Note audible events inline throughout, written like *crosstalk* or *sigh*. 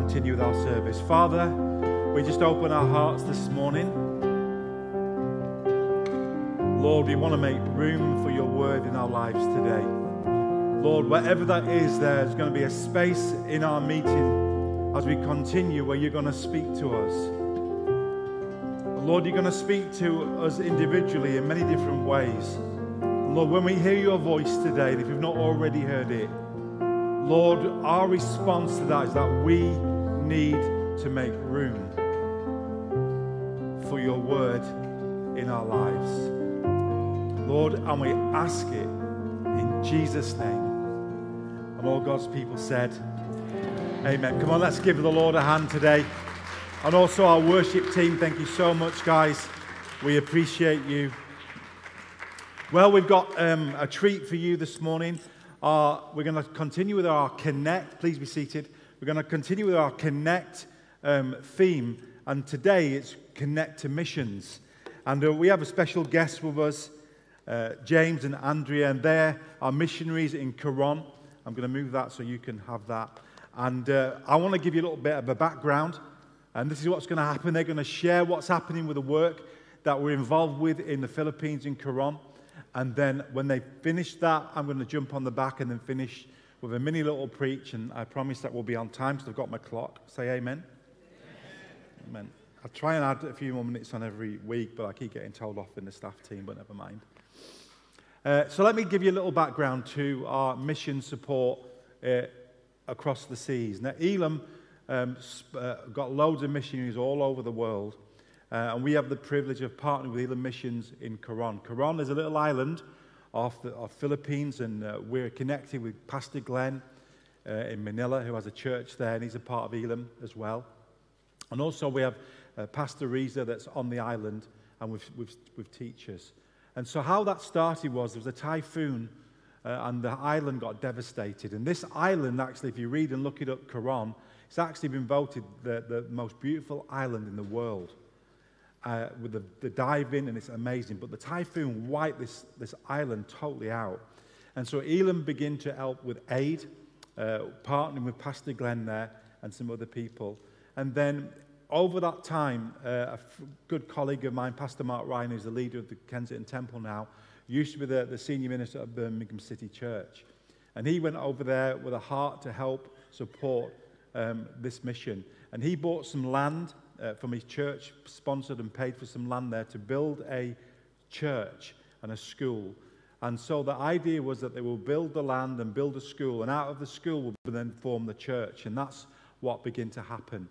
continue with our service. Father, we just open our hearts this morning. Lord, we want to make room for your word in our lives today. Lord, wherever that is, there's going to be a space in our meeting as we continue where you're going to speak to us. Lord, you're going to speak to us individually in many different ways. Lord, when we hear your voice today, if you've not already heard it, Lord, our response to that is that we need to make room for your word in our lives. Lord, and we ask it in Jesus' name. And all God's people said, Amen. Come on, let's give the Lord a hand today. And also our worship team, thank you so much, guys. We appreciate you. Well, we've got um, a treat for you this morning. Uh, we're going to continue with our Connect. Please be seated. We're going to continue with our Connect um, theme. And today it's Connect to Missions. And uh, we have a special guest with us, uh, James and Andrea, and they're our missionaries in Coron. I'm going to move that so you can have that. And uh, I want to give you a little bit of a background. And this is what's going to happen. They're going to share what's happening with the work that we're involved with in the Philippines in Coron. And then when they finish that, I'm going to jump on the back and then finish with a mini little preach. And I promise that we'll be on time because I've got my clock. Say amen. Amen. amen. I'll try and add a few more minutes on every week, but I keep getting told off in the staff team, but never mind. Uh, so let me give you a little background to our mission support uh, across the seas. Now, Elim um, uh, got loads of missionaries all over the world. Uh, and we have the privilege of partnering with Elim Missions in Coron. Coron is a little island off the off Philippines, and uh, we're connected with Pastor Glenn uh, in Manila, who has a church there, and he's a part of Elim as well. And also, we have uh, Pastor Reza that's on the island, and with, with, with teachers. And so, how that started was there was a typhoon, uh, and the island got devastated. And this island, actually, if you read and look it up, Coron, it's actually been voted the, the most beautiful island in the world uh, with the, the in, and it's amazing. But the typhoon wiped this, this island totally out. And so Elim began to help with aid, uh, partnering with Pastor Glenn there and some other people. And then over that time, uh, a f- good colleague of mine, Pastor Mark Ryan, who's the leader of the Kensington Temple now, used to be the, the senior minister of Birmingham City Church. And he went over there with a heart to help support um, this mission. And he bought some land uh, from his church, sponsored and paid for some land there to build a church and a school. And so the idea was that they will build the land and build a school, and out of the school will then form the church. And that's what began to happen.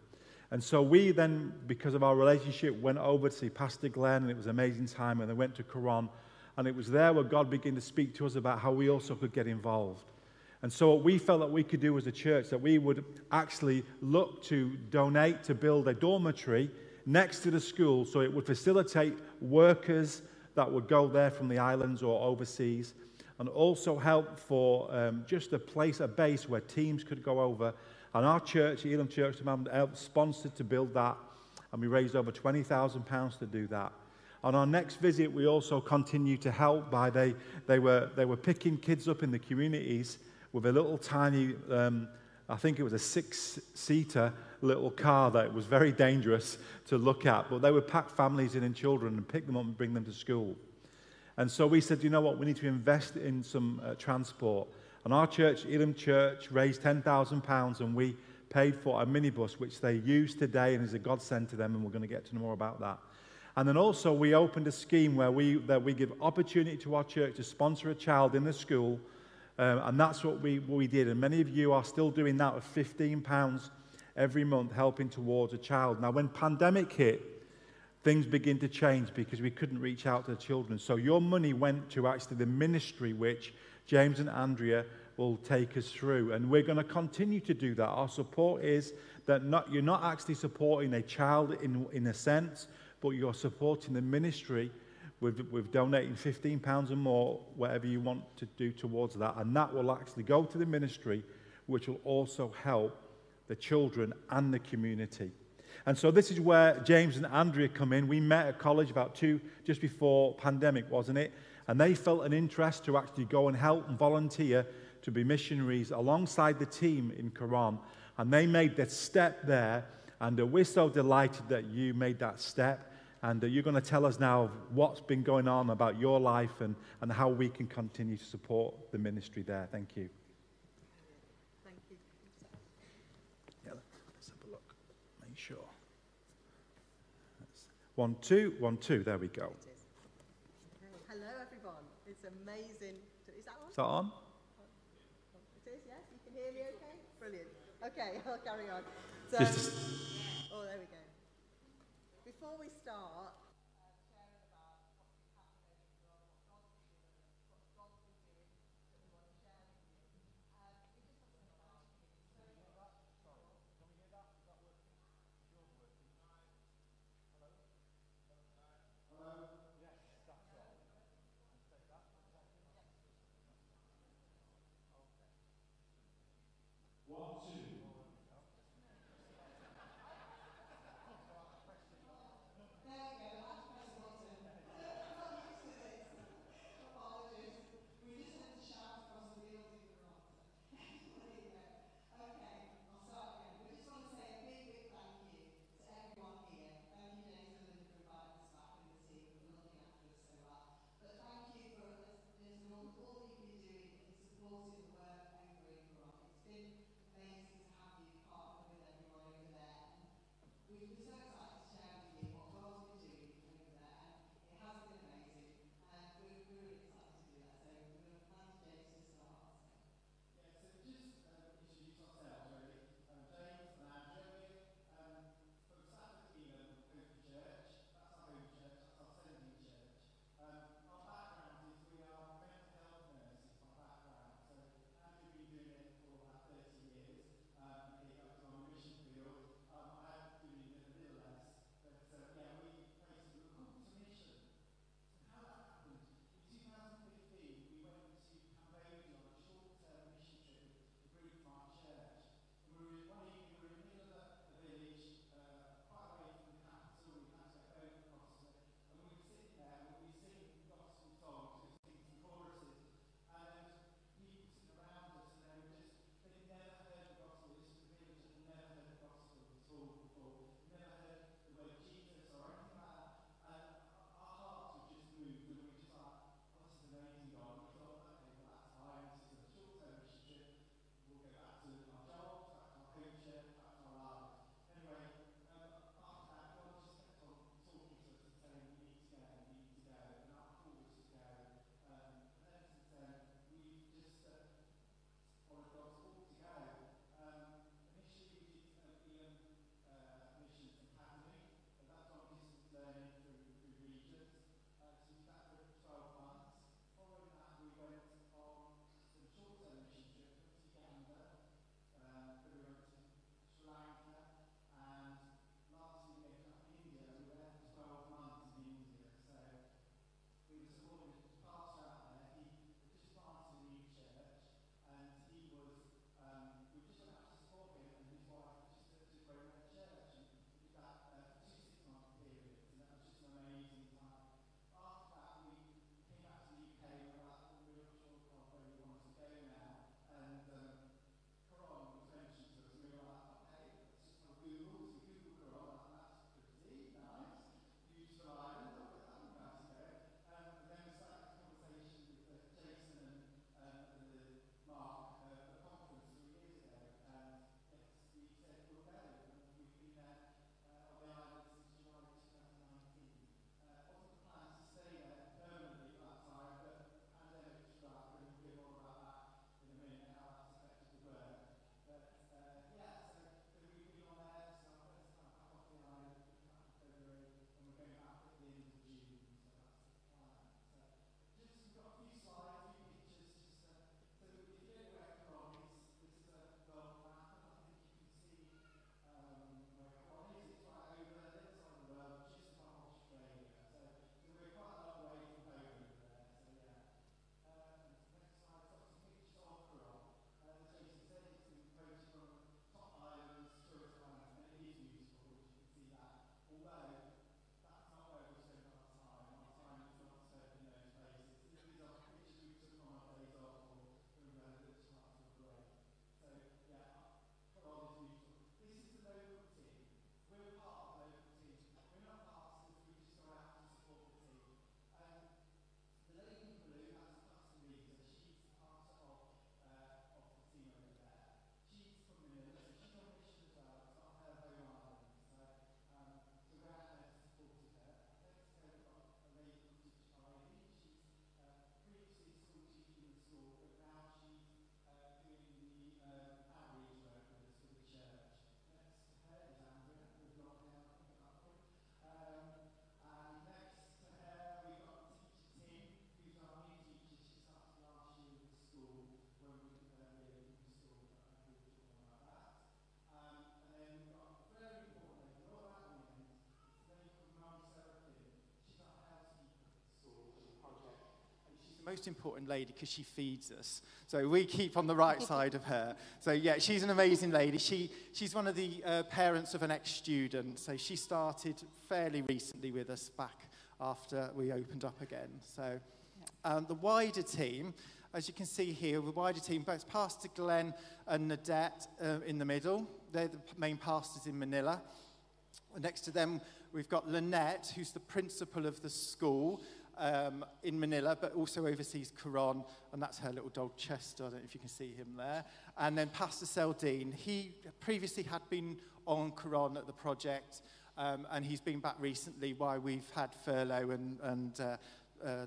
And so we then, because of our relationship, went over to see Pastor Glenn, and it was an amazing time. And they went to Coron, and it was there where God began to speak to us about how we also could get involved. And so, what we felt that we could do as a church, that we would actually look to donate to build a dormitory next to the school so it would facilitate workers that would go there from the islands or overseas, and also help for um, just a place, a base where teams could go over. And our church, Elim Church, helped sponsored to build that, and we raised over £20,000 to do that. On our next visit, we also continued to help by they, they, were, they were picking kids up in the communities with a little tiny, um, I think it was a six seater little car that was very dangerous to look at. But they would pack families in and children and pick them up and bring them to school. And so we said, you know what, we need to invest in some uh, transport. And our church, Elim Church, raised £10,000 and we paid for a minibus, which they use today and is a godsend to them, and we're going to get to know more about that. And then also, we opened a scheme where we, that we give opportunity to our church to sponsor a child in the school um, and that's what we, what we did. And many of you are still doing that with £15 every month, helping towards a child. Now, when pandemic hit, things begin to change because we couldn't reach out to the children. So your money went to actually the ministry, which James and Andrea will take us through. And we're going to continue to do that. Our support is that not, you're not actually supporting a child in, in a sense, but you're supporting the ministry with, with donating £15 or more, whatever you want to do towards that. And that will actually go to the ministry, which will also help the children and the community. And so this is where James and Andrea come in. We met at college about two, just before pandemic, wasn't it? And they felt an interest to actually go and help and volunteer to be missionaries alongside the team in Coron. And they made that step there. And we're so delighted that you made that step. And uh, you're going to tell us now what's been going on about your life and, and how we can continue to support the ministry there. Thank you. Thank you. Yeah, let's have a look. Make sure. One, two, one, two. There we go. Hello, everyone. It's amazing. to- Is that on? Is that on? It is, yes? You can hear me okay? Brilliant. Okay, I'll *laughs* carry on. So, Just oh, there we go. Before we start, most important lady because she feeds us. So we keep on the right side of her. So yeah, she's an amazing lady. She, she's one of the uh, parents of an ex-student. So she started fairly recently with us back after we opened up again. So um, the wider team, as you can see here, the wider team, both Pastor Glenn and Nadette uh, in the middle. They're the main pastors in Manila. Next to them, we've got Lynette, who's the principal of the school um, in Manila, but also oversees Coron, and that's her little dog Chester. I don't know if you can see him there. And then Pastor Seldine, he previously had been on Coron at the project, um, and he's been back recently while we've had furlough and, and uh, uh,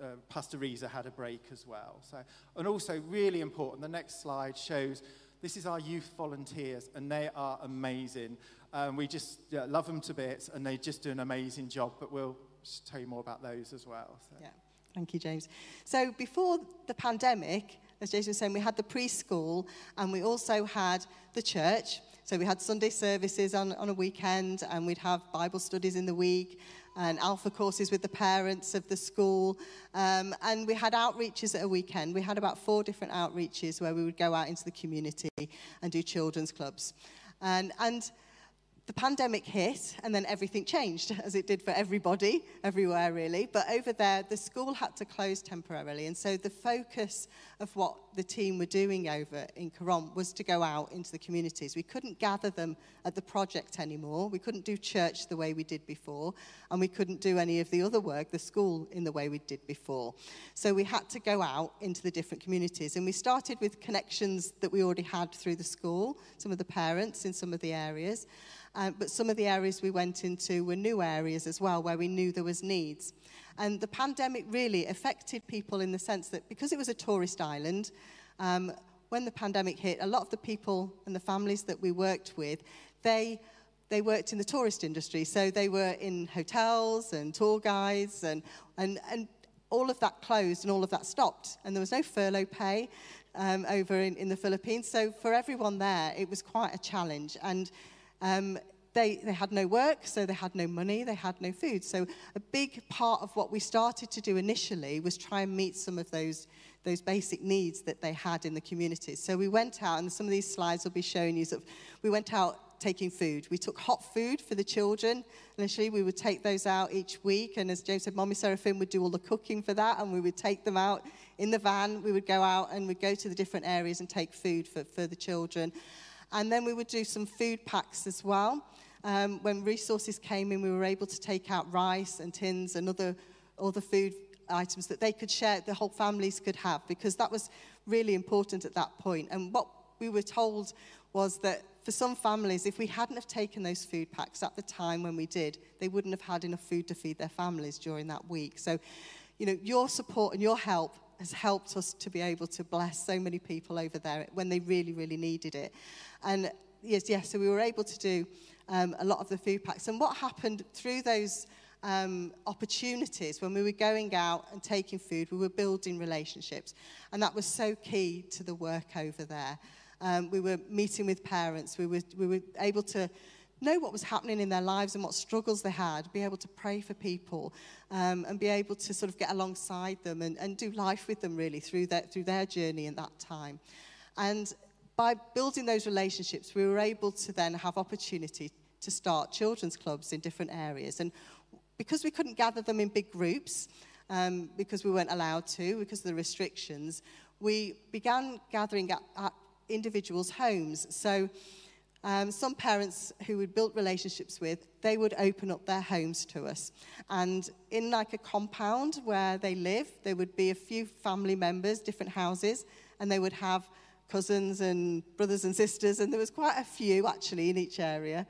uh, Pastor Reza had a break as well. So, and also really important, the next slide shows this is our youth volunteers, and they are amazing. Um, we just yeah, love them to bits, and they just do an amazing job. But we'll tell you more about those as well. So. Yeah, thank you, James. So before the pandemic, as Jason was saying, we had the preschool, and we also had the church. So we had Sunday services on, on a weekend, and we'd have Bible studies in the week, and alpha courses with the parents of the school. Um, and we had outreaches at a weekend. We had about four different outreaches where we would go out into the community and do children's clubs. And, and the pandemic hit and then everything changed, *laughs* as it did for everybody, everywhere really. But over there, the school had to close temporarily. And so the focus of what the team were doing over in Coron was to go out into the communities. We couldn't gather them at the project anymore. We couldn't do church the way we did before. And we couldn't do any of the other work, the school, in the way we did before. So we had to go out into the different communities. And we started with connections that we already had through the school, some of the parents in some of the areas. Um, but some of the areas we went into were new areas as well, where we knew there was needs. And the pandemic really affected people in the sense that because it was a tourist island, um, when the pandemic hit, a lot of the people and the families that we worked with, they they worked in the tourist industry. So they were in hotels and tour guides and, and, and all of that closed and all of that stopped. And there was no furlough pay um, over in, in the Philippines. So for everyone there, it was quite a challenge. And um, they, they had no work, so they had no money, they had no food. So a big part of what we started to do initially was try and meet some of those, those basic needs that they had in the communities. So we went out, and some of these slides will be showing you, sort of, we went out taking food. We took hot food for the children. Initially, we would take those out each week, and as James said, Mommy Seraphim would do all the cooking for that, and we would take them out in the van. We would go out and we'd go to the different areas and take food for, for the children. And then we would do some food packs as well. Um, when resources came in, we were able to take out rice and tins and other, other food items that they could share, the whole families could have, because that was really important at that point. And what we were told was that for some families, if we hadn't have taken those food packs at the time when we did, they wouldn't have had enough food to feed their families during that week. So, you know, your support and your help has helped us to be able to bless so many people over there when they really, really needed it. And yes, yes, so we were able to do um, a lot of the food packs. And what happened through those um, opportunities when we were going out and taking food, we were building relationships. And that was so key to the work over there. Um, we were meeting with parents, we were, we were able to know what was happening in their lives and what struggles they had, be able to pray for people, um, and be able to sort of get alongside them and, and do life with them really through their, through their journey in that time. And by building those relationships, we were able to then have opportunity to start children's clubs in different areas. And because we couldn't gather them in big groups, um, because we weren't allowed to, because of the restrictions, we began gathering at, at individuals' homes. So um, some parents who we'd built relationships with, they would open up their homes to us. And in like a compound where they live, there would be a few family members, different houses, and they would have cousins and brothers and sisters, and there was quite a few actually in each area.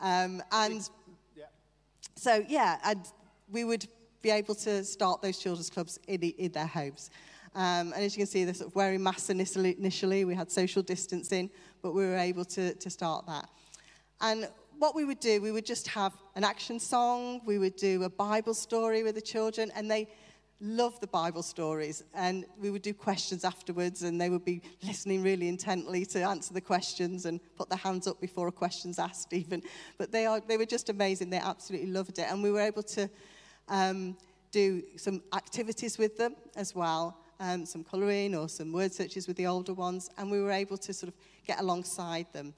Um, and yeah. so, yeah, and we would be able to start those children's clubs in, in their homes. Um, and as you can see, they're sort of wearing masks initially, initially. We had social distancing, but we were able to, to start that. And what we would do, we would just have an action song, we would do a Bible story with the children, and they love the Bible stories. And we would do questions afterwards, and they would be listening really intently to answer the questions and put their hands up before a question's asked, *laughs* even. But they, are, they were just amazing. They absolutely loved it. And we were able to um, do some activities with them as well, um, some colouring or some word searches with the older ones, and we were able to sort of get alongside them.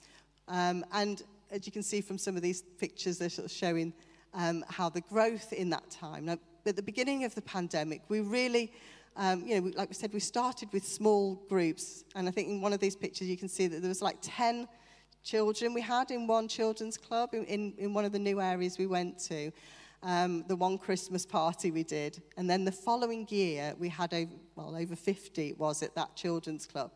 Um, and as you can see from some of these pictures, they're sort of showing um, how the growth in that time. Now, at the beginning of the pandemic, we really, um, you know, like we said, we started with small groups. And I think in one of these pictures, you can see that there was like 10 children we had in one children's club in, in, in one of the new areas we went to. Um, the one Christmas party we did. And then the following year, we had over, well, over 50 it was at that children's club.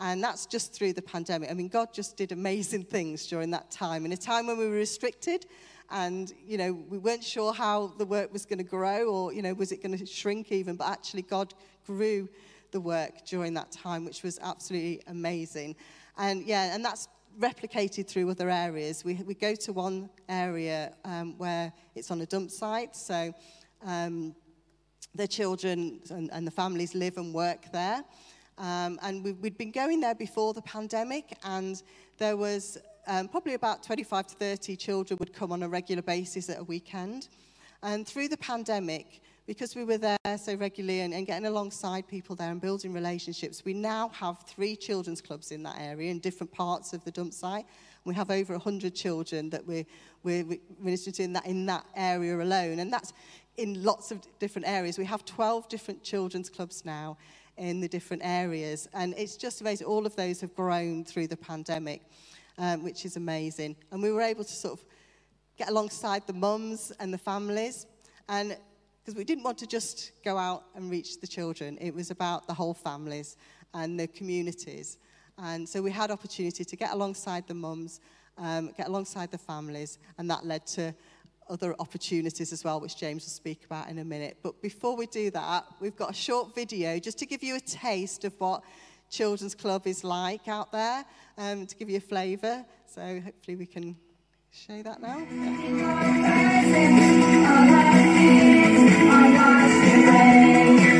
And that's just through the pandemic. I mean, God just did amazing *laughs* things during that time. In a time when we were restricted and, you know, we weren't sure how the work was going to grow or, you know, was it going to shrink even. But actually, God grew the work during that time, which was absolutely amazing. And yeah, and that's replicated through other areas. We, we go to one area um, where it's on a dump site. So um, the children and, and the families live and work there. Um, and we, we'd been going there before the pandemic, and there was um, probably about 25 to 30 children would come on a regular basis at a weekend. And through the pandemic, because we were there so regularly and, and getting alongside people there and building relationships, we now have three children's clubs in that area in different parts of the dump site. We have over 100 children that we're, we're ministering to in that, in that area alone. And that's in lots of different areas. We have 12 different children's clubs now in the different areas. And it's just amazing. All of those have grown through the pandemic, um, which is amazing. And we were able to sort of get alongside the mums and the families. And because we didn't want to just go out and reach the children, it was about the whole families and the communities. And so we had opportunity to get alongside the mums, um, get alongside the families, and that led to other opportunities as well, which James will speak about in a minute. But before we do that, we've got a short video just to give you a taste of what Children's Club is like out there, um, to give you a flavour. So hopefully we can show that now. Action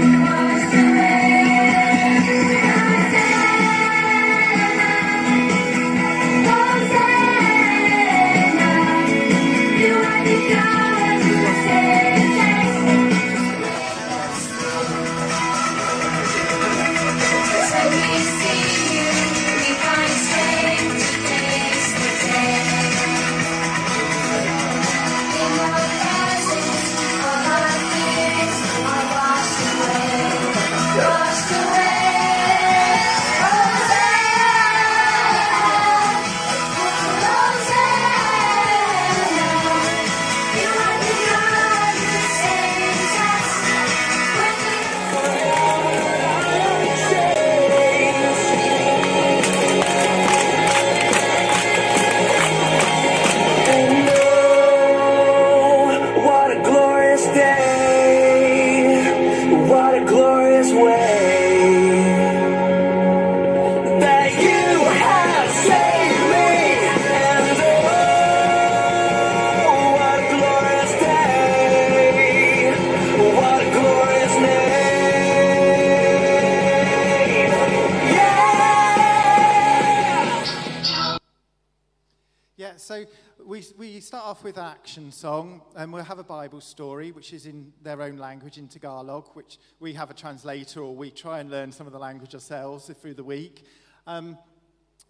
Bible story, which is in their own language, in Tagalog, which we have a translator, or we try and learn some of the language ourselves through the week. Um,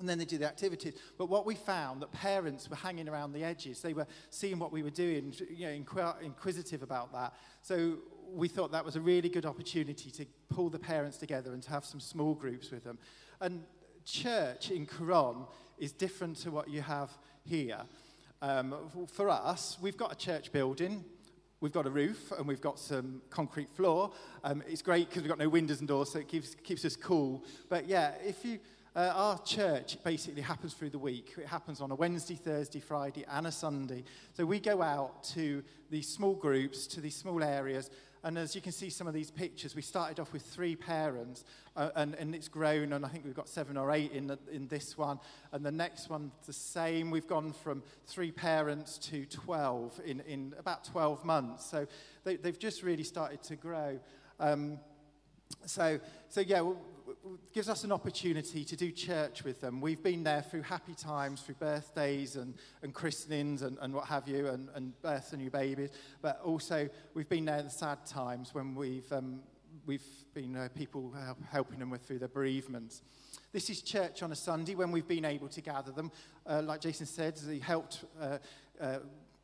and then they do the activities. But what we found that parents were hanging around the edges. They were seeing what we were doing, you know, inquisitive about that. So we thought that was a really good opportunity to pull the parents together and to have some small groups with them. And church in Coron is different to what you have here. Um, for us, we've got a church building, we've got a roof, and we've got some concrete floor. Um, it's great because we've got no windows and doors, so it keeps, keeps us cool. But yeah, if you, uh, our church basically happens through the week. It happens on a Wednesday, Thursday, Friday, and a Sunday. So we go out to these small groups, to these small areas, and as you can see some of these pictures, we started off with three parents, uh, and, and it's grown, and I think we've got seven or eight in, the, in this one. And the next one, the same. We've gone from three parents to 12 in, in about 12 months. So they, they've just really started to grow. Um, so, so yeah, well, gives us an opportunity to do church with them. We've been there through happy times, through birthdays and, and christenings and, and what have you, and, and births of new babies. But also, we've been there in the sad times when we've, um, we've been uh, people help, helping them with through their bereavements. This is church on a Sunday when we've been able to gather them. Uh, like Jason said, he helped uh, uh,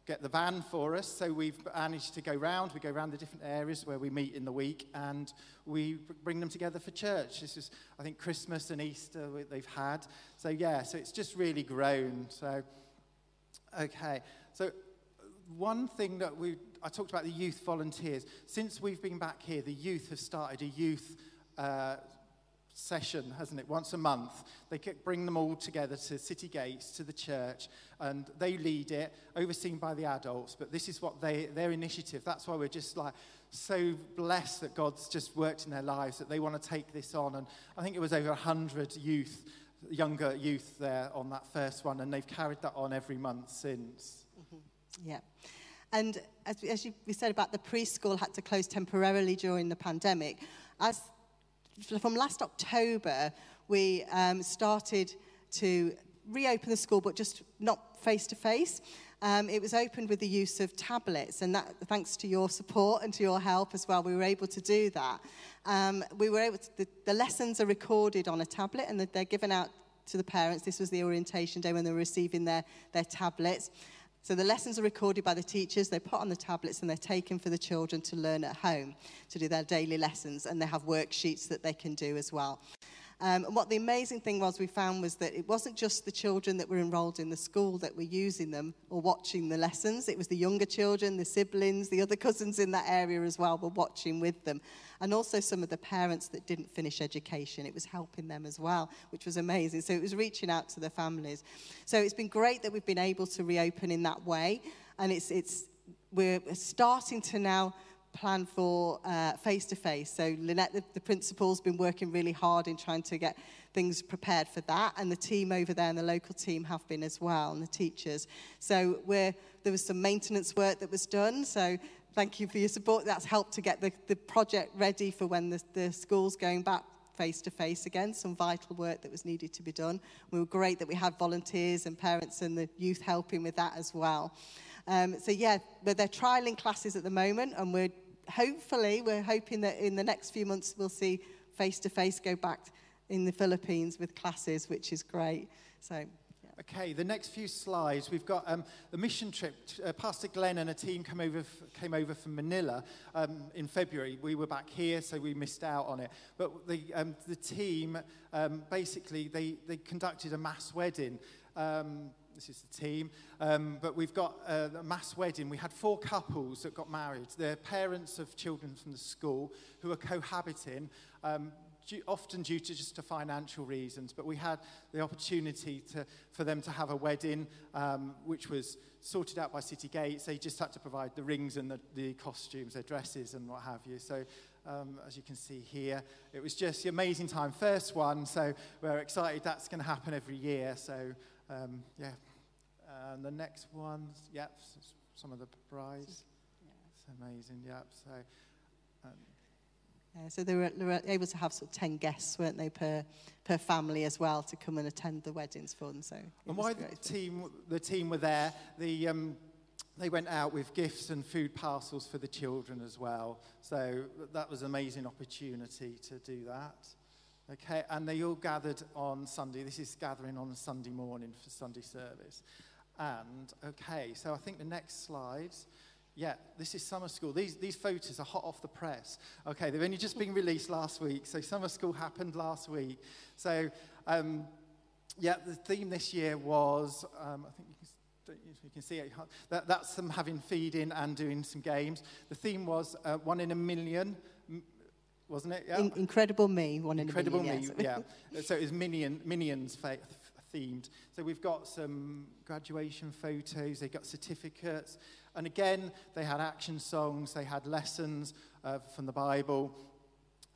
get the van for us. So we've managed to go round. We go round the different areas where we meet in the week and we bring them together for church. This is, I think, Christmas and Easter they've had. So, yeah, so it's just really grown. So, okay. So, one thing that we, I talked about the youth volunteers. Since we've been back here, the youth have started a youth uh, session, hasn't it? Once a month. They bring them all together to city gates, to the church, and they lead it, overseen by the adults. But this is what they, their initiative. That's why we're just like so blessed that God's just worked in their lives, that they want to take this on. And I think it was over 100 youth, younger youth there on that first one, and they've carried that on every month since. Mm-hmm. Yeah. And as, we, as you, we said about the preschool had to close temporarily during the pandemic, as from last October, we um, started to reopen the school, but just not face to face. It was opened with the use of tablets, and that, thanks to your support and to your help as well, we were able to do that. Um, we were able to, the, the lessons are recorded on a tablet and they're given out to the parents. This was the orientation day when they were receiving their, their tablets. So the lessons are recorded by the teachers, they're put on the tablets and they're taken for the children to learn at home to do their daily lessons and they have worksheets that they can do as well. Um, and what the amazing thing was we found was that it wasn't just the children that were enrolled in the school that were using them or watching the lessons. It was the younger children, the siblings, the other cousins in that area as well were watching with them. And also some of the parents that didn't finish education. It was helping them as well, which was amazing. So it was reaching out to the families. So it's been great that we've been able to reopen in that way. And it's, it's, we're starting to now plan for face to face. So, Lynette, the, the principal's been working really hard in trying to get things prepared for that, and the team over there and the local team have been as well, and the teachers. So, we're, there was some maintenance work that was done. So, thank you for your support. That's helped to get the, the project ready for when the, the school's going back face to face again, some vital work that was needed to be done. We were great that we had volunteers and parents and the youth helping with that as well. Um, so yeah, but they're trialing classes at the moment, and we're hopefully we're hoping that in the next few months we'll see face to face go back in the Philippines with classes, which is great. So. Okay, the next few slides, we've got um, the mission trip. Uh, Pastor Glenn and a team came over, came over from Manila um, in February. We were back here, so we missed out on it. But the, um, the team, um, basically, they, they conducted a mass wedding. Um, this is the team. Um, but we've got uh, a mass wedding. We had four couples that got married. They're parents of children from the school who are cohabiting, um, due, often due to just to financial reasons. But we had the opportunity to, for them to have a wedding, um, which was sorted out by City Gates. They just had to provide the rings and the, the costumes, their dresses, and what have you. So um, as you can see here. It was just the amazing time. First one, so we're excited that's going to happen every year. So um, yeah. And the next ones, yep, some of the brides. It's amazing, yep. So, um, yeah, so they were, they were able to have sort of 10 guests, weren't they, per, per family as well to come and attend the weddings for them. So and why the team, the team were there, the, um, they went out with gifts and food parcels for the children as well. So that was an amazing opportunity to do that. Okay, and they all gathered on Sunday. This is gathering on a Sunday morning for Sunday service. And, okay, so I think the next slides. Yeah, this is summer school. These, these photos are hot off the press. Okay, they've only just been released last week. So summer school happened last week. So, um, yeah, the theme this year was, um, I think you can, you can see it, that, that's them having feeding and doing some games. The theme was uh, one in a million wasn't it? Yeah. In- Incredible Me, one Incredible in a million. Incredible Me, yeah. so it was Minion, Minions fa- themed. So we've got some graduation photos, they got certificates, and again, they had action songs, they had lessons uh, from the Bible,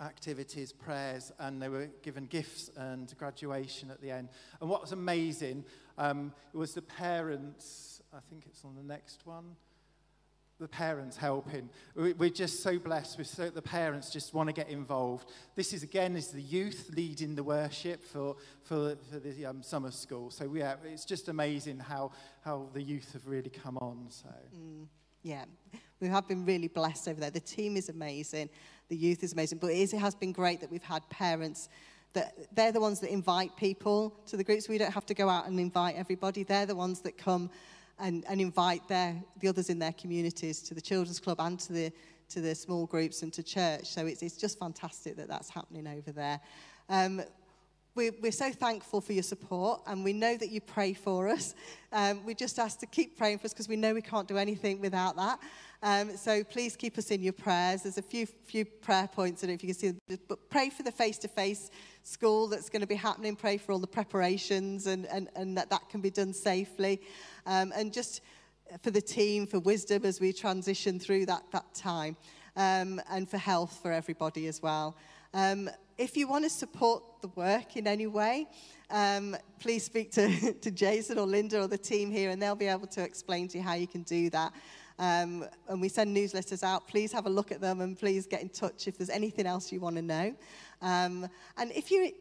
activities, prayers, and they were given gifts and graduation at the end. And what was amazing um, was the parents, I think it's on the next one. The parents helping. We- We're just so blessed with so the parents just want to get involved. This is again is the youth leading the worship for for, for the um, summer school. So yeah, it's just amazing how how the youth have really come on. So Yeah, we have been really blessed over there. The team is amazing, the youth is amazing, but it, is, it has been great that we've had parents that they're the ones that invite people to the groups. We don't have to go out and invite everybody. They're the ones that come and, and invite their, the others in their communities to the children's club and to the to the small groups and to church. So it's, it's just fantastic that that's happening over there. Um, we're, we're so thankful for your support and we know that you pray for us. Um, we just ask to keep praying for us because we know we can't do anything without that. Um, so please keep us in your prayers. There's a few, few prayer points, know if you can see but pray for the face to face school that's going to be happening. Pray for all the preparations and, and, and that that can be done safely. Um, and just for the team, for wisdom as we transition through that, that time, um, and for health for everybody as well. Um, if you want to support the work in any way, um, please speak to, *laughs* to Jason or Linda or the team here, and they'll be able to explain to you how you can do that. Um, and we send newsletters out. Please have a look at them and please get in touch if there's anything else you want to know. Um, and if you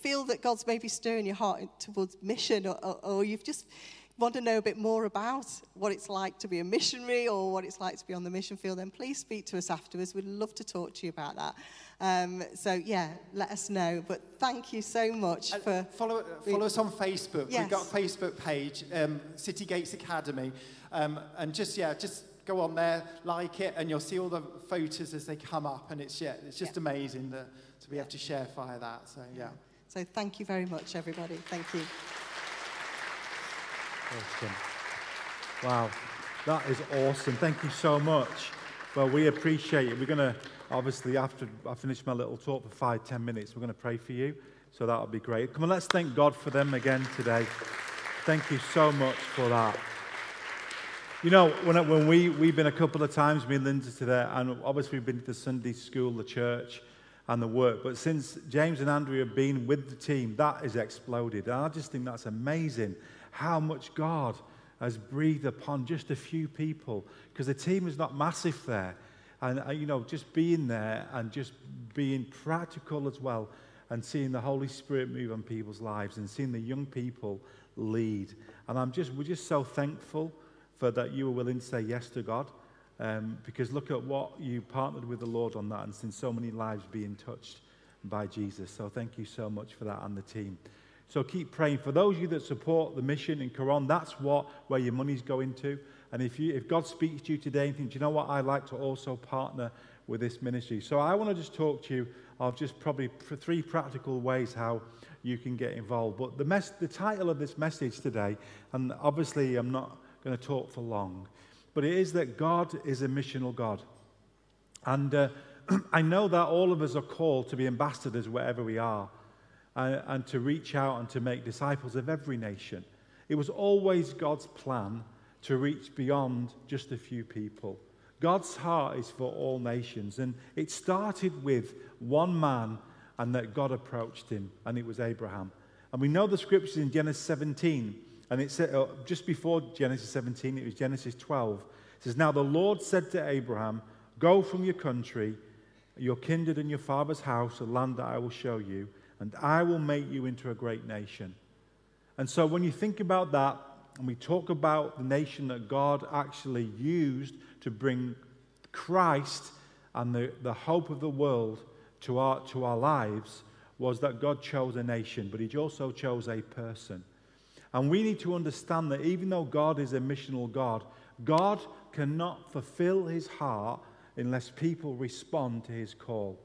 feel that God's maybe stirring your heart towards mission or, or, or you've just want to know a bit more about what it's like to be a missionary or what it's like to be on the mission field, then please speak to us afterwards. We'd love to talk to you about that. Um, so, yeah, let us know. But thank you so much And for. follow, follow us on Facebook. Yes. We've got a Facebook page, um, City Gates Academy. Um, and just, yeah, just go on there, like it, and you'll see all the photos as they come up. And it's, yeah, it's just Yeah. amazing that, to be able to share via that. So, yeah. So, thank you very much, everybody. Thank you. Awesome. Wow, that is awesome. Thank you so much. Well, we appreciate it. We're going to, obviously, after I finish my little talk for five, ten minutes, we're going to pray for you. So that'll be great. Come on, let's thank God for them again today. Thank you so much for that. You know, when, when we, we've been a couple of times, me and Linda to there, and obviously we've been to the Sunday school, the church, and the work. But since James and Andrew have been with the team, that has exploded. And I just think that's amazing how much God has breathed upon just a few people because the team is not massive there. And, uh, you know, just being there and just being practical as well and seeing the Holy Spirit move on people's lives and seeing the young people lead. And I'm just, we're just so thankful for that you were willing to say yes to God. Um, because look at what you partnered with the Lord on that and seen so many lives being touched by Jesus. So thank you so much for that and the team. So keep praying. For those of you that support the mission in Coron, that's what where your money's going to. And if you if God speaks to you today and think, do you know what, I'd like to also partner with this ministry. So I want to just talk to you of just probably three practical ways how you can get involved. But the mess, the title of this message today, and obviously I'm not going to talk for long, but it is that God is a missional God. And uh, *clears throat* I know that all of us are called to be ambassadors wherever we are and, and to reach out and to make disciples of every nation. It was always God's plan to reach beyond just a few people. God's heart is for all nations. And it started with one man and that God approached him, and it was Abraham. And we know the scriptures in Genesis 17, and it said, uh, just before Genesis 17, it was Genesis 12. It says, Now the Lord said to Abraham, Go from your country, your kindred, and your father's house, a land that I will show you, and I will make you into a great nation. And so when you think about that, and we talk about the nation that God actually used to bring Christ and the, the hope of the world to our, to our lives, was that God chose a nation, but He also chose a person. And we need to understand that even though God is a missional God, God cannot fulfill His heart unless people respond to His call.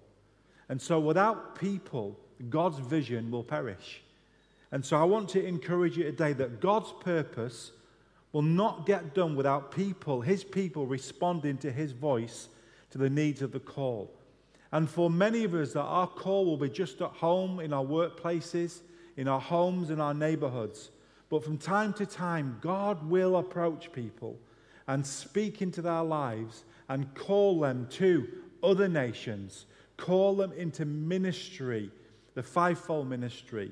And so without people, God's vision will perish. And so I want to encourage you today that God's purpose will not get done without people, his people, responding to his voice to the needs of the call. And for many of us, that our call will be just at home, in our workplaces, in our homes, in our neighborhoods. But from time to time, God will approach people and speak into their lives and call them to other nations, call them into ministry, the fivefold ministry.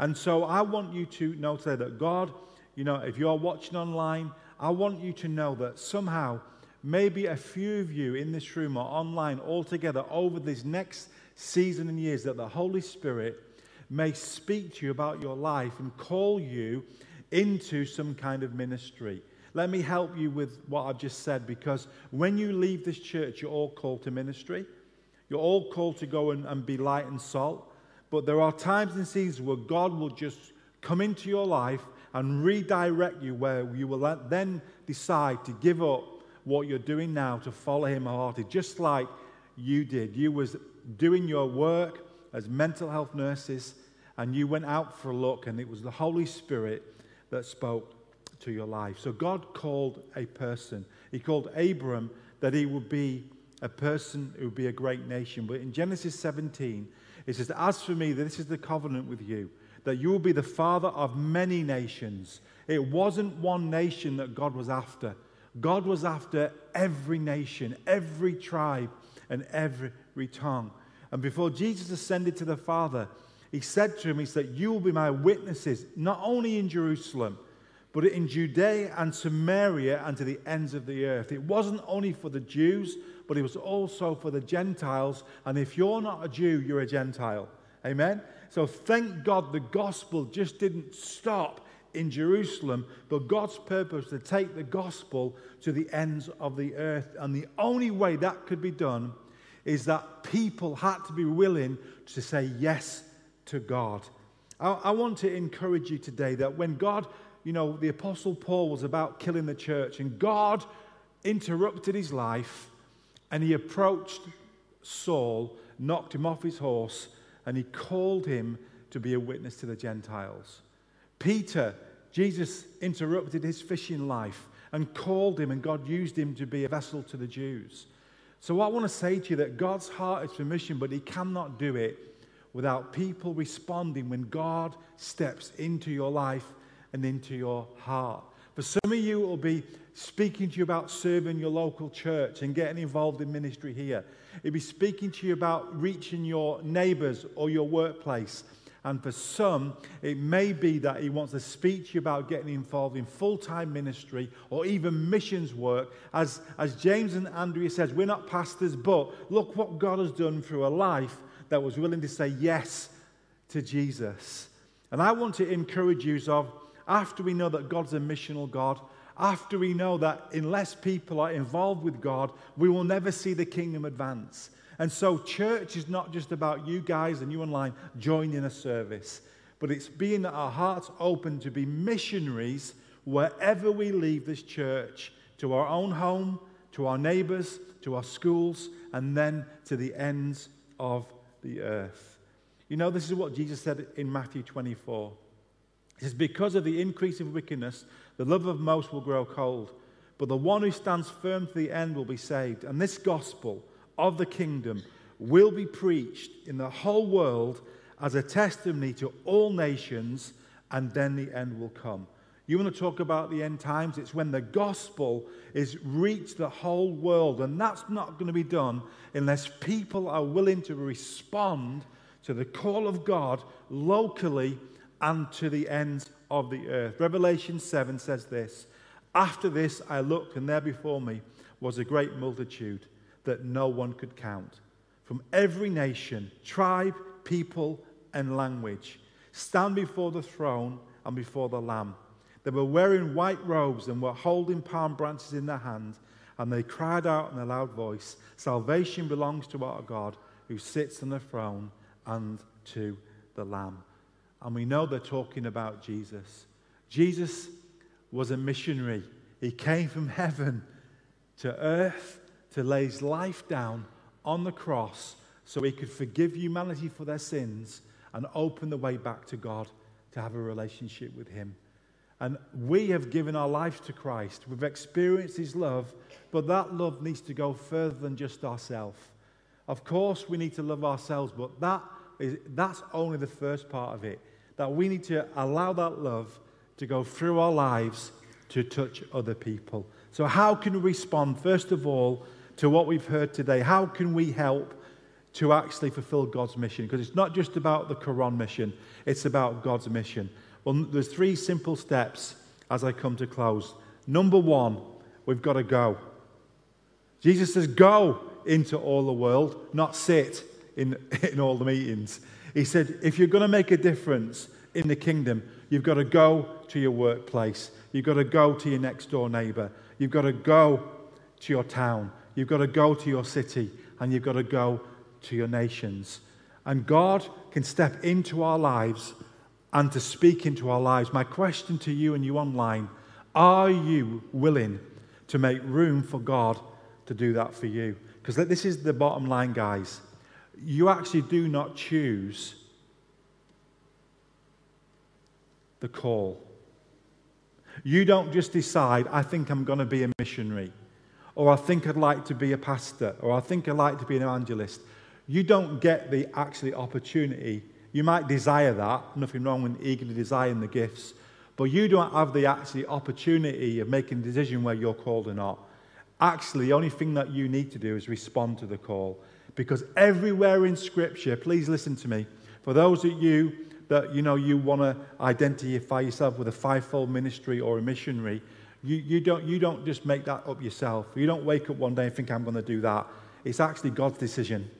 And so I want you to know today that God, you know, if you're watching online, I want you to know that somehow maybe a few of you in this room or online all together over this next season and years that the Holy Spirit may speak to you about your life and call you into some kind of ministry. Let me help you with what I've just said because when you leave this church, you're all called to ministry. You're all called to go and, and be light and salt. But there are times and seasons where God will just come into your life and redirect you where you will then decide to give up what you're doing now to follow him wholeheartedly, just like you did. You was doing your work as mental health nurses and you went out for a look and it was the Holy Spirit that spoke to your life. So God called a person. He called Abram that he would be a person who would be a great nation. But in Genesis 17, it says, As for me, this is the covenant with you, that you will be the father of many nations. It wasn't one nation that God was after. God was after every nation, every tribe, and every tongue. And before Jesus ascended to the Father, he said to him, He said, You will be my witnesses, not only in Jerusalem, but in Judea and Samaria and to the ends of the earth. It wasn't only for the Jews, but it was also for the Gentiles. And if you're not a Jew, you're a Gentile. Amen? So thank God the gospel just didn't stop in Jerusalem, but God's purpose to take the gospel to the ends of the earth. And the only way that could be done is that people had to be willing to say yes to God. I, I want to encourage you today that when God, you know, the Apostle Paul was about killing the church, and God interrupted his life and he approached Saul, knocked him off his horse, and he called him to be a witness to the Gentiles. Peter, Jesus interrupted his fishing life and called him, and God used him to be a vessel to the Jews. So I want to say to you that God's heart is for mission, but he cannot do it without people responding when God steps into your life and into your heart. For some of you, it will be speaking to you about serving your local church and getting involved in ministry here. It'll be speaking to you about reaching your neighbors or your workplace. And for some, it may be that he wants to speak to you about getting involved in full time ministry or even missions work. As, as James and Andrea says, we're not pastors, but look what God has done through a life that was willing to say yes to Jesus. And I want to encourage you of after we know that God's a missional God, after we know that unless people are involved with God, we will never see the kingdom advance. And so, church is not just about you guys and you online joining a service, but it's being our hearts open to be missionaries wherever we leave this church to our own home, to our neighbors, to our schools, and then to the ends of the earth. You know, this is what Jesus said in Matthew 24. It says, Because of the increase of wickedness, the love of most will grow cold, but the one who stands firm to the end will be saved. And this gospel of the kingdom will be preached in the whole world as a testimony to all nations, and then the end will come. You want to talk about the end times? It's when the gospel is reached the whole world, and that's not going to be done unless people are willing to respond to the call of God locally and to the ends of the earth. Revelation 7 says this After this I looked, and there before me was a great multitude that no one could count, from every nation, tribe, people, and language, stand before the throne and before the Lamb. They were wearing white robes and were holding palm branches in their hand, and they cried out in a loud voice Salvation belongs to our God who sits on the throne and to the Lamb. And we know they're talking about Jesus. Jesus was a missionary. He came from *laughs* heaven to earth to lay his life down on the cross so he could forgive humanity for their sins and open the way back to God to have a relationship with him. And we have given our lives to Christ. We've experienced his love, but that love needs to go further than just ourselves. Of course, we need to love ourselves, but that is, that's only the first part of it. That we need to allow that love to go through our lives to touch other people. So, how can we respond, first of all, to what we've heard today? How can we help to actually fulfill God's mission? Because it's not just about the Coron mission, it's about God's mission. Well, there's three simple steps as I come to close. Number one, we've got to go. Jesus says, Go into all the world, not sit in, *laughs* in all the meetings. He said, If you're going to make a difference in the kingdom, you've got to go to your workplace. You've got to go to your next door neighbor. You've got to go to your town. You've got to go to your city. And you've got to go to your nations. And God can step into our lives and to speak into our lives. My question to you and you online are you willing to make room for God to do that for you? Because this is the bottom line, guys. You actually do not choose the call. You don't just decide, I think I'm going to be a missionary, or I think I'd like to be a pastor, or I think I'd like to be an evangelist. You don't get the actually opportunity. You might desire that, nothing wrong with eagerly desiring the gifts, but you don't have the actually opportunity of making a decision where you're called or not. Actually, the only thing that you need to do is respond to the call. Because everywhere in Scripture, please listen to me, for those of you that you know you want to identify yourself with a fivefold ministry or a missionary, you, you, don't, you don't just make that up yourself. You don't wake up one day and think, I'm going to do that. It's actually God's decision.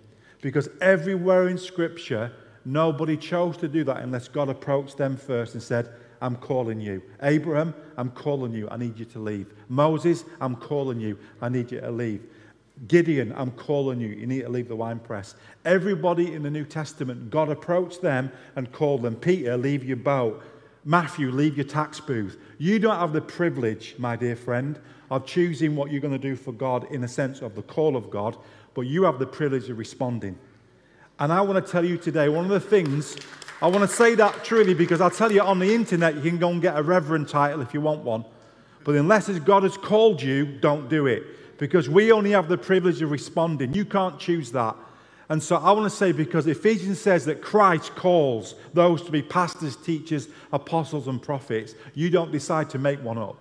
Because everywhere in Scripture, nobody chose to do that unless God approached them first and said, I'm calling you. Abraham, I'm calling you. I need you to leave. Moses, I'm calling you. I need you to leave. Gideon, I'm calling you. You need to leave the wine press. Everybody in the New Testament, God approached them and called them. Peter, leave your boat. Matthew, leave your tax booth. You don't have the privilege, my dear friend, of choosing what you're going to do for God in the sense of the call of God, but you have the privilege of responding. And I want to tell you today, one of the things, I want to say that truly because I'll tell you on the internet, you can go and get a reverend title if you want one. But unless God has called you, don't do it because we only have the privilege of responding. You can't choose that. And so I want to say, because Ephesians says that Christ calls those to be pastors, teachers, apostles, and prophets, you don't decide to make one up.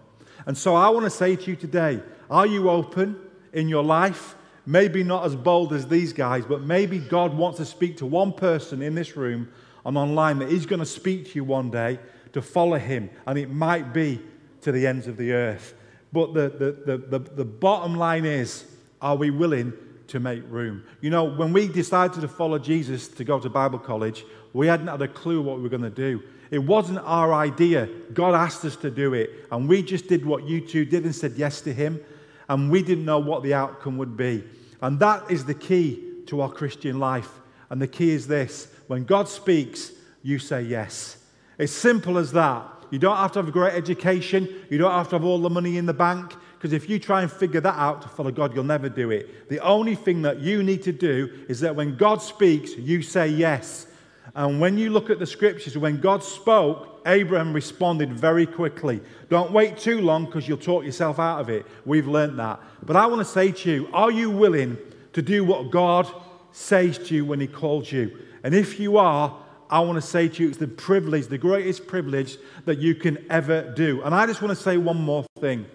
And so I want to say to you today are you open in your life? Maybe not as bold as these guys, but maybe God wants to speak to one person in this room and online that He's going to speak to you one day to follow Him. And it might be to the ends of the earth. But the, the, the, the, the bottom line is are we willing to make room? You know, when we decided to follow Jesus to go to Bible college, we hadn't had a clue what we were going to do. It wasn't our idea. God asked us to do it. And we just did what you two did and said yes to Him. And we didn't know what the outcome would be. And that is the key to our Christian life. And the key is this when God speaks, you say yes. It's simple as that. You don't have to have a great education. You don't have to have all the money in the bank. Because if you try and figure that out to follow God, you'll never do it. The only thing that you need to do is that when God speaks, you say yes. And when you look at the scriptures, when God spoke, Abraham responded very quickly. Don't wait too long because you'll talk yourself out of it. We've learned that. But I want to say to you, are you willing to do what God says to you when He calls you? And if you are, I want to say to you, it's the privilege, the greatest privilege that you can ever do. And I just want to say one more thing.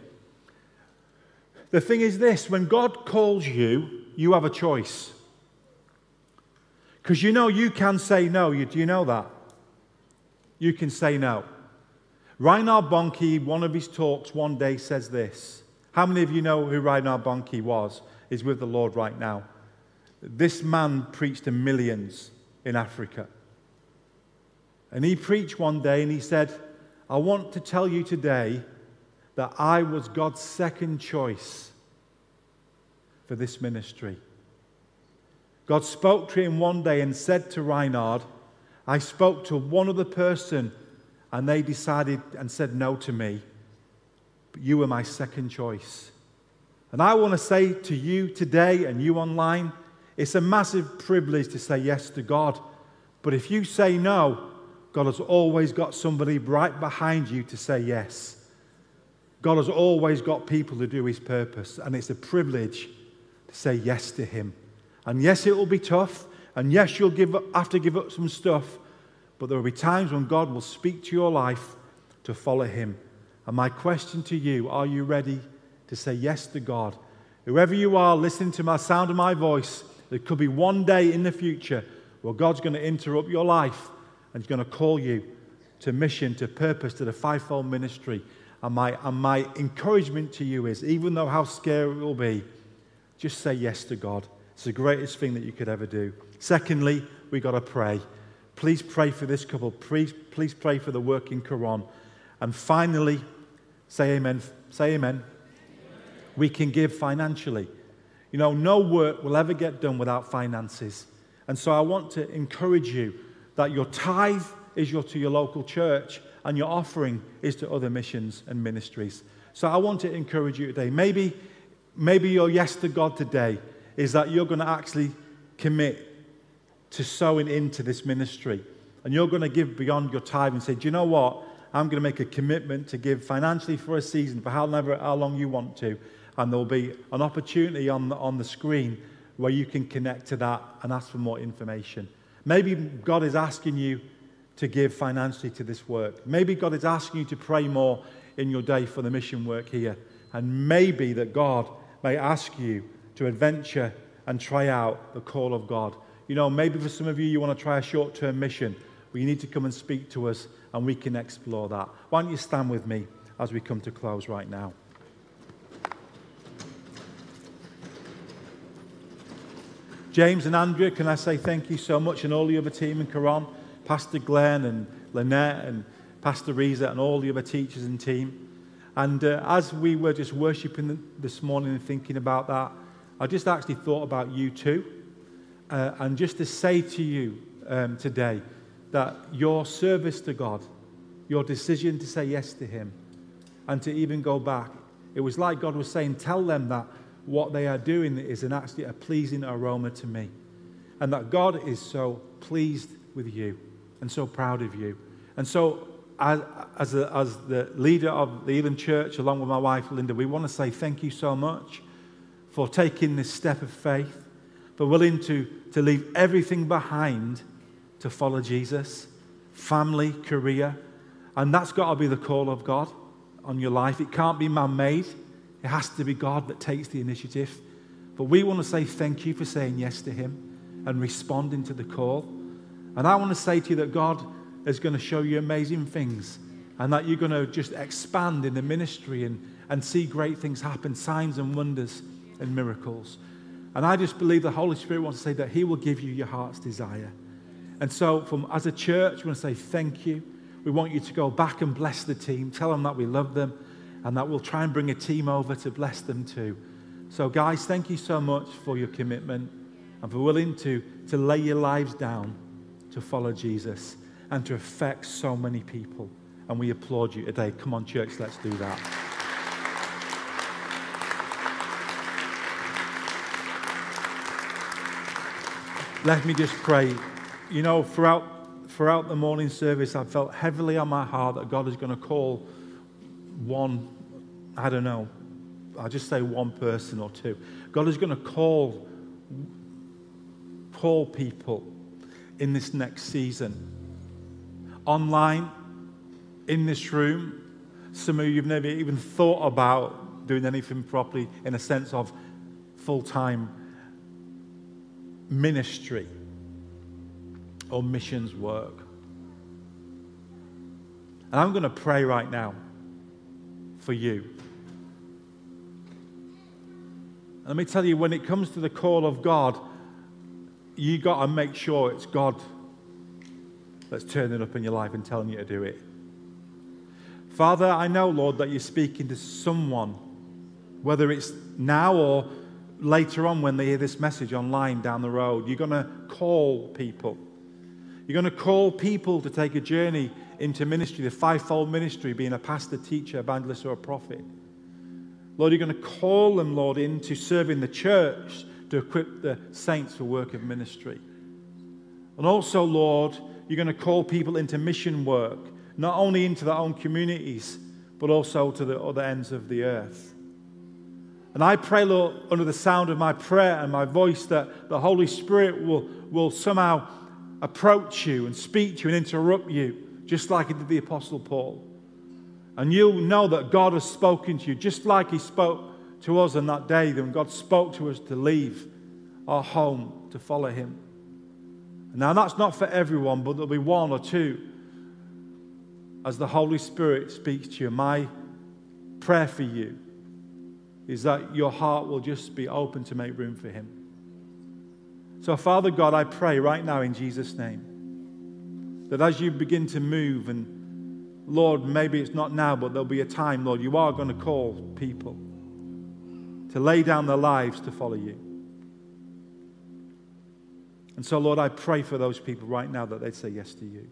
The thing is this when God calls you, you have a choice. Because you know you can say no. You, do you know that? You can say no. Reinhard Bonnke, one of his talks one day says this. How many of you know who Reinhard Bonnke was? Is with the Lord right now. This man preached to millions in Africa. And he preached one day and he said, I want to tell you today that I was God's second choice for this ministry. God spoke to him one day and said to Reinhard, I spoke to one other person and they decided and said no to me, but you were my second choice. And I want to say to you today and you online, it's a massive privilege to say yes to God. But if you say no, God has always got somebody right behind you to say yes. God has always got people to do his purpose, and it's a privilege to say yes to him. And yes, it will be tough, and yes, you'll give up, have to give up some stuff, but there will be times when God will speak to your life to follow him. And my question to you are you ready to say yes to God? Whoever you are listening to my sound of my voice, there could be one day in the future where God's going to interrupt your life and He's going to call you to mission, to purpose, to the fivefold ministry. And my, and my encouragement to you is even though how scary it will be, just say yes to God. It's the greatest thing that you could ever do. Secondly, we got to pray. Please pray for this couple. Please, please pray for the work in Coron. And finally, say amen. Say amen. We can give financially. You know, no work will ever get done without finances. And so I want to encourage you that your tithe is your, to your local church and your offering is to other missions and ministries. So I want to encourage you today. Maybe, maybe your yes to God today is that you're going to actually commit to sowing into this ministry. And you're going to give beyond your tithe and say, Do you know what? I'm going to make a commitment to give financially for a season, for however how long you want to. And there'll be an opportunity on the, on the screen where you can connect to that and ask for more information. Maybe God is asking you to give financially to this work. Maybe God is asking you to pray more in your day for the mission work here. And maybe that God may ask you to adventure and try out the call of God. You know, maybe for some of you, you want to try a short term mission where you need to come and speak to us and we can explore that. Why don't you stand with me as we come to close right now? James and Andrea, can I say thank you so much and all the other team in Coron, Pastor Glenn and Lynette and Pastor Reza and all the other teachers and team. And uh, as we were just worshipping this morning and thinking about that, I just actually thought about you too. Uh, and just to say to you um, today that your service to God, your decision to say yes to Him, and to even go back, it was like God was saying, Tell them that what they are doing is an actually a pleasing aroma to me. And that God is so pleased with you and so proud of you. And so, as, as, a, as the leader of the Elim Church, along with my wife Linda, we want to say thank you so much for taking this step of faith, for willing to, to leave everything behind to follow Jesus family, career. And that's got to be the call of God on your life. It can't be man made. It has to be God that takes the initiative. But we want to say thank you for saying yes to Him and responding to the call. And I want to say to you that God is going to show you amazing things and that you're going to just expand in the ministry and, and see great things happen, signs and wonders and miracles. And I just believe the Holy Spirit wants to say that He will give you your heart's desire. And so, from, as a church, we want to say thank you. We want you to go back and bless the team, tell them that we love them and that we'll try and bring a team over to bless them too. So, guys, thank you so much for your commitment and for willing to, to lay your lives down to follow Jesus and to affect so many people. And we applaud you today. Come on, church, let's do that. Let me just pray. You know, throughout, throughout the morning service, I felt heavily on my heart that God is going to call one, I don't know, I'll just say one person or two. God is going to call, call people in this next season. Online, in this room, some of you have never even thought about doing anything properly in a sense of full time ministry or missions work. And I'm going to pray right now for you. Let me tell you, when it comes to the call of God, you got to make sure it's God that's turning up in your life and telling you to do it. Father, I know, Lord, that you're speaking to someone, whether it's now or later on when they hear this message online down the road. You're going to call people. You're going to call people to take a journey into ministry, the fivefold ministry, being a pastor, teacher, evangelist, or a prophet. Lord, you're going to call them, Lord, into serving the church to equip the saints for work of ministry. And also, Lord, you're going to call people into mission work, not only into their own communities, but also to the other ends of the earth. And I pray, Lord, under the sound of my prayer and my voice, that the Holy Spirit will, will somehow approach you and speak to you and interrupt you just like he did the Apostle Paul. And you'll know that God has spoken to you, just like he spoke to us on that day when God spoke to us to leave our home to follow him. Now, that's not for everyone, but there'll be one or two as the Holy Spirit speaks to you. My prayer for you is that your heart will just be open to make room for Him. So, Father God, I pray right now in Jesus' name that as you begin to move, and Lord, maybe it's not now, but there'll be a time, Lord, you are going to call people to lay down their lives to follow you. And so, Lord, I pray for those people right now that they'd say yes to you.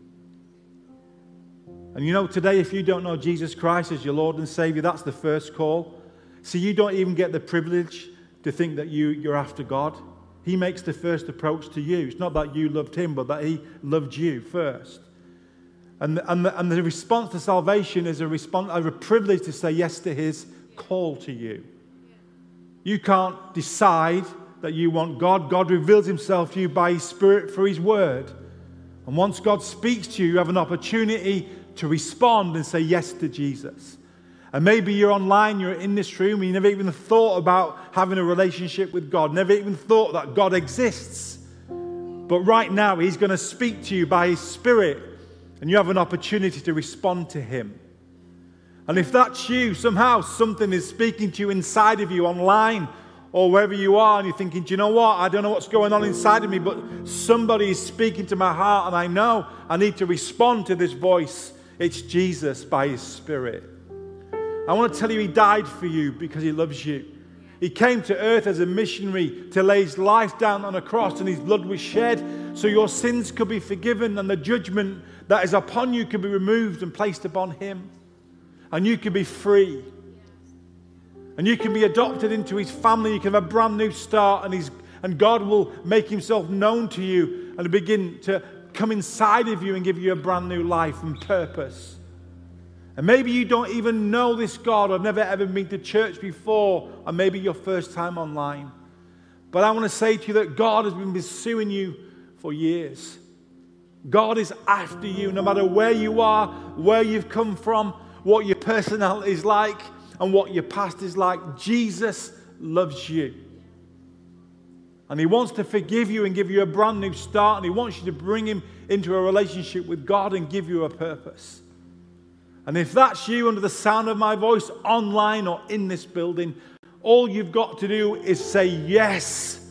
And you know, today, if you don't know Jesus Christ as your Lord and Savior, that's the first call. See, you don't even get the privilege to think that you, you're after God. He makes the first approach to you. It's not that you loved Him, but that He loved you first. And, and, the, and the response to salvation is a, response, a privilege to say yes to His call to you. You can't decide that you want God. God reveals Himself to you by His Spirit through His Word. And once God speaks to you, you have an opportunity to respond and say yes to Jesus. And maybe you're online, you're in this room, and you never even thought about having a relationship with God, never even thought that God exists. But right now, He's going to speak to you by His Spirit, and you have an opportunity to respond to Him. And if that's you, somehow something is speaking to you inside of you online or wherever you are, and you're thinking, do you know what? I don't know what's going on inside of me, but somebody is speaking to my heart, and I know I need to respond to this voice. It's Jesus by His Spirit. I want to tell you, He died for you because He loves you. He came to earth as a missionary to lay His life down on a cross, and His blood was shed so your sins could be forgiven, and the judgment that is upon you can be removed and placed upon Him. And you can be free. And you can be adopted into His family. You can have a brand new start, and, he's, and God will make Himself known to you and begin to come inside of you and give you a brand new life and purpose. And maybe you don't even know this God or have never ever been to church before, or maybe your first time online. But I want to say to you that God has been pursuing you for years. God is after you no matter where you are, where you've come from, what your personality is like, and what your past is like. Jesus loves you. And He wants to forgive you and give you a brand new start, and He wants you to bring Him into a relationship with God and give you a purpose. And if that's you under the sound of my voice, online or in this building, all you've got to do is say yes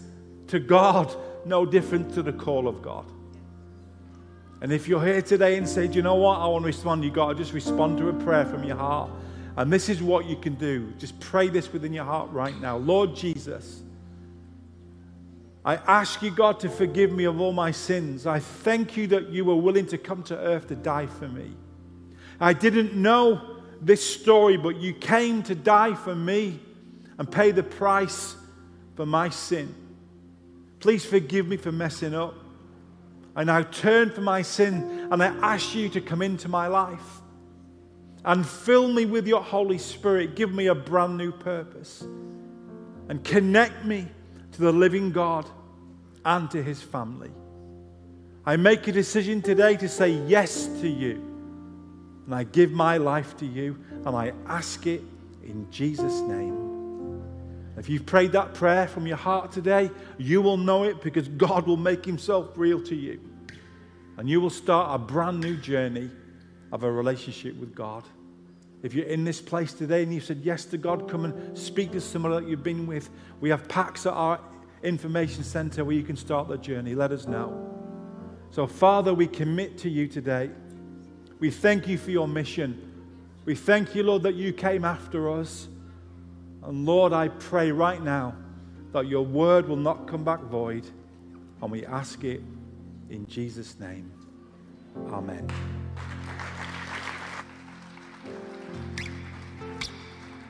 to God, no different to the call of God. And if you're here today and say, Do you know what? I want to respond, you've got to just respond to a prayer from your heart. And this is what you can do. Just pray this within your heart right now. Lord Jesus, I ask you, God, to forgive me of all my sins. I thank you that you were willing to come to earth to die for me. I didn't know this story, but you came to die for me and pay the price for my sin. Please forgive me for messing up. I now turn from my sin and I ask you to come into my life and fill me with your Holy Spirit. Give me a brand new purpose and connect me to the living God and to his family. I make a decision today to say yes to you. And I give my life to you and I ask it in Jesus' name. If you've prayed that prayer from your heart today, you will know it because God will make himself real to you. And you will start a brand new journey of a relationship with God. If you're in this place today and you said yes to God, come and speak to someone that you've been with. We have packs at our information center where you can start the journey. Let us know. So, Father, we commit to you today. We thank you for your mission. We thank you, Lord, that you came after us. And Lord, I pray right now that your word will not come back void. And we ask it in Jesus' name. Amen.